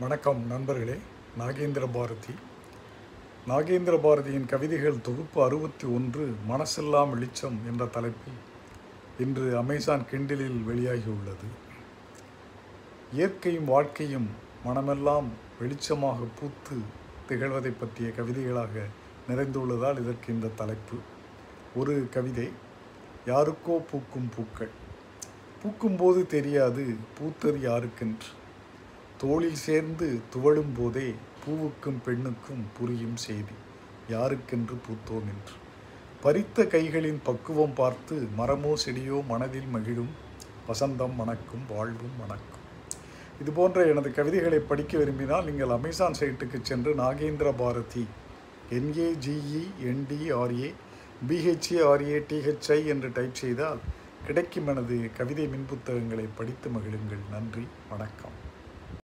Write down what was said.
வணக்கம் நண்பர்களே நாகேந்திர பாரதி. நாகேந்திர பாரதியின் கவிதைகள் தொகுப்பு அறுபத்தி ஒன்று மனசெல்லாம் வெளிச்சம் என்ற தலைப்பில் இன்று அமேசான் கிண்டிலில் வெளியாகியுள்ளது. இயற்கையும் வாழ்க்கையும் மனமெல்லாம் வெளிச்சமாக பூத்து திகழ்வதை பற்றிய கவிதைகளாக நிறைந்துள்ளதால் இதற்கு இந்த தலைப்பு. ஒரு கவிதை யாருக்கோ பூக்கும் பூக்கள் பூக்கும்போது தெரியாது பூத்தது யாருக்கென்று. தோளில் சேர்ந்து துவழும் போதே பூவுக்கும் பெண்ணுக்கும் புரியும் செய்தி. யாருக்கென்று பூத்தோம் என்று பறித்த கைகளின் பக்குவம் பார்த்து மரமோ செடியோ மனதில் மகிழும். வசந்தம் மணக்கும் வாழ்வும் மணக்கும். இது போன்ற எனது கவிதைகளை படிக்க விரும்பினால் நீங்கள் அமேசான் சைட்டுக்கு சென்று Nagendra Bharathi N A G E N D R A B H A R A T H I என்று டைப் செய்தால் கிடைக்கும் எனது கவிதை மின்புத்தகங்களை படித்து மகிழுங்கள். நன்றி வணக்கம்.